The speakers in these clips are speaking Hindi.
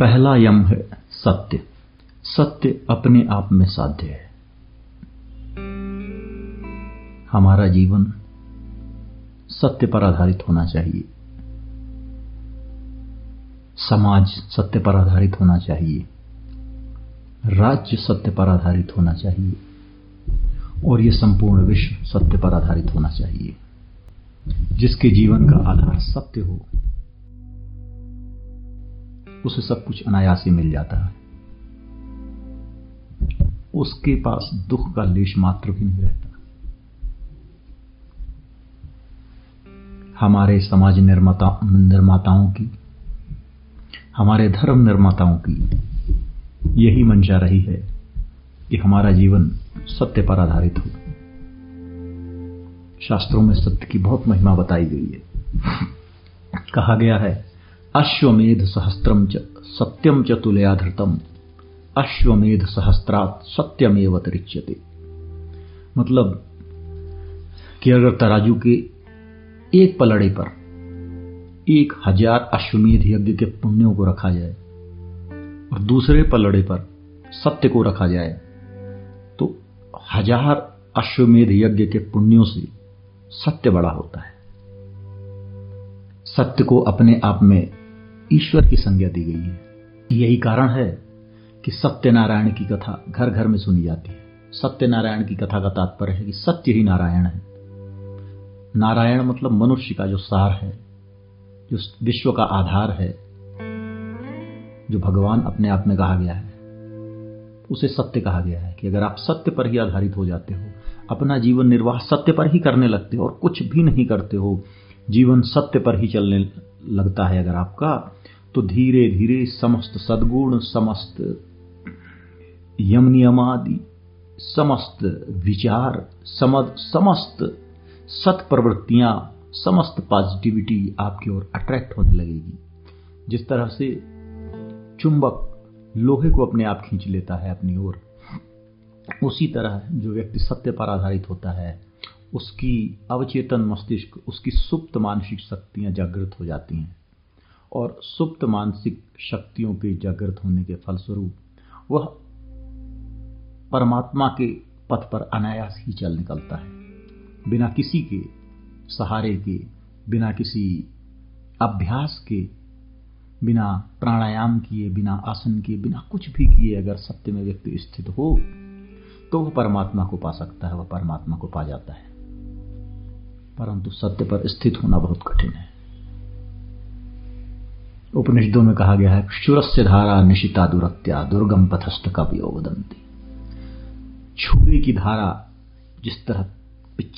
पहला यम है सत्य। सत्य अपने आप में साध्य है। हमारा जीवन सत्य पर आधारित होना चाहिए। समाज सत्य पर आधारित होना चाहिए। राज्य सत्य पर आधारित होना चाहिए। और ये संपूर्ण विश्व सत्य पर आधारित होना चाहिए। जिसके जीवन का आधार सत्य हो। उसे सब कुछ अनायास ही मिल जाता है। उसके पास दुख का लेश मात्र भी नहीं रहता। हमारे समाज निर्माता, निर्माताओं की, हमारे धर्म निर्माताओं की यही मंशा रही है कि हमारा जीवन सत्य पर आधारित हो। शास्त्रों में सत्य की बहुत महिमा बताई गई है। कहा गया है अश्वमेध सहस्त्रम च सत्यम च तुलयाधृतम। अश्वमेध सहस्त्रात सत्यमेव तरिच्यते मतलब कि अगर तराजू के एक पलड़े पर एक हज़ार अश्वमेध यज्ञ के पुण्यों को रखा जाए और दूसरे पलड़े पर सत्य को रखा जाए तो हज़ार अश्वमेध यज्ञ के पुण्यों से सत्य बड़ा होता है। सत्य को अपने आप में ईश्वर की संज्ञा दी गई है। यही कारण है कि सत्यनारायण की कथा घर घर में सुनी जाती है। सत्यनारायण की कथा का तात्पर्य है कि सत्य ही नारायण है। नारायण मतलब मनुष्य का जो सार है, जो विश्व का आधार है, जो भगवान अपने आप में कहा गया है, उसे सत्य कहा गया है कि अगर आप सत्य पर ही आधारित हो जाते हो, अपना जीवन निर्वाह सत्य पर ही करने लगते हो और कुछ भी नहीं करते हो जीवन सत्य पर ही चलने लगता है अगर आपका तो धीरे धीरे समस्त सद्गुण, समस्त यम नियमादि समस्त विचार, समद, समस्त सत प्रवृत्तियाँ समस्त पॉजिटिविटी आपकी ओर अट्रैक्ट होने लगेगी। जिस तरह से चुंबक लोहे को अपने आप खींच लेता है अपनी ओर, उसी तरह जो व्यक्ति सत्य पर आधारित होता है उसकी अवचेतन मस्तिष्क, उसकी सुप्त मानसिक शक्तियाँ जागृत हो जाती हैं। और सुप्त मानसिक शक्तियों के जागृत होने के फलस्वरूप, वह परमात्मा के पथ पर अनायास ही चल निकलता है। बिना किसी के सहारे के, बिना किसी अभ्यास के, बिना प्राणायाम किए, बिना आसन किए, बिना कुछ भी किए अगर सत्य में व्यक्ति स्थित हो तो वह परमात्मा को पा सकता है, वह परमात्मा को पा जाता है। परंतु सत्य पर स्थित होना बहुत कठिन है। उपनिषदों में कहा गया है, क्षुरस्य धारा निशिता दुरत्या, दुर्गम पथस्थ का भी वदंती छुरे की धारा जिस तरह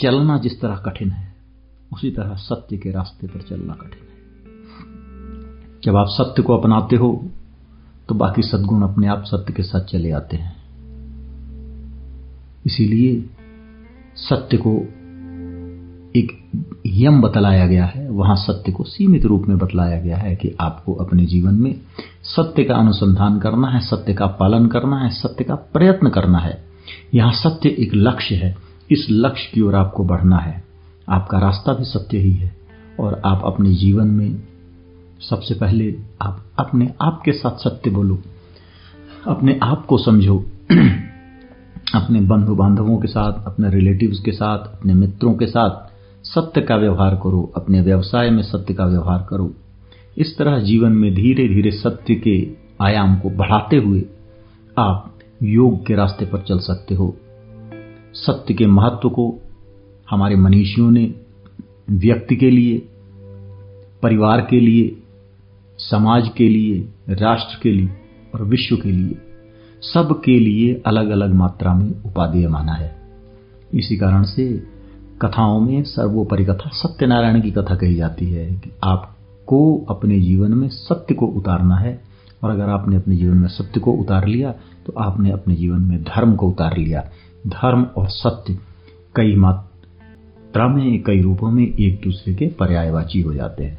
चलना जिस तरह कठिन है, उसी तरह सत्य के रास्ते पर चलना कठिन है। जब आप सत्य को अपनाते हो तो बाकी सद्गुण अपने आप सत्य के साथ चले आते हैं। इसीलिए सत्य को एक यम बतलाया गया है, वहाँ सत्य को सीमित रूप में बतलाया गया है कि आपको अपने जीवन में सत्य का अनुसंधान करना है, सत्य का पालन करना है, सत्य का प्रयत्न करना है। यहाँ सत्य एक लक्ष्य है, इस लक्ष्य की ओर आपको बढ़ना है। आपका रास्ता भी सत्य ही है और आप अपने जीवन में सबसे पहले आप अपने आप के साथ सत्य बोलो, अपने आप को समझो, अपने बंधु बांधवों के साथ, अपने रिलेटिव्स के साथ, अपने मित्रों के साथ सत्य का व्यवहार करो, अपने व्यवसाय में सत्य का व्यवहार करो। इस तरह जीवन में धीरे धीरे सत्य के आयाम को बढ़ाते हुए आप योग के रास्ते पर चल सकते हो। सत्य के महत्व को हमारे मनीषियों ने व्यक्ति के लिए, परिवार के लिए, समाज के लिए, राष्ट्र के लिए और विश्व के लिए सब के लिए अलग अलग मात्रा में उपादेय माना है। इसी कारण से कथाओं में सर्वोपरि कथा सत्यनारायण की कथा कही जाती है कि आपको अपने जीवन में सत्य को उतारना है। और अगर आपने अपने जीवन में सत्य को उतार लिया तो आपने अपने जीवन में धर्म को उतार लिया। धर्म और सत्य कई मात्रा में कई रूपों में एक दूसरे के पर्यायवाची हो जाते हैं।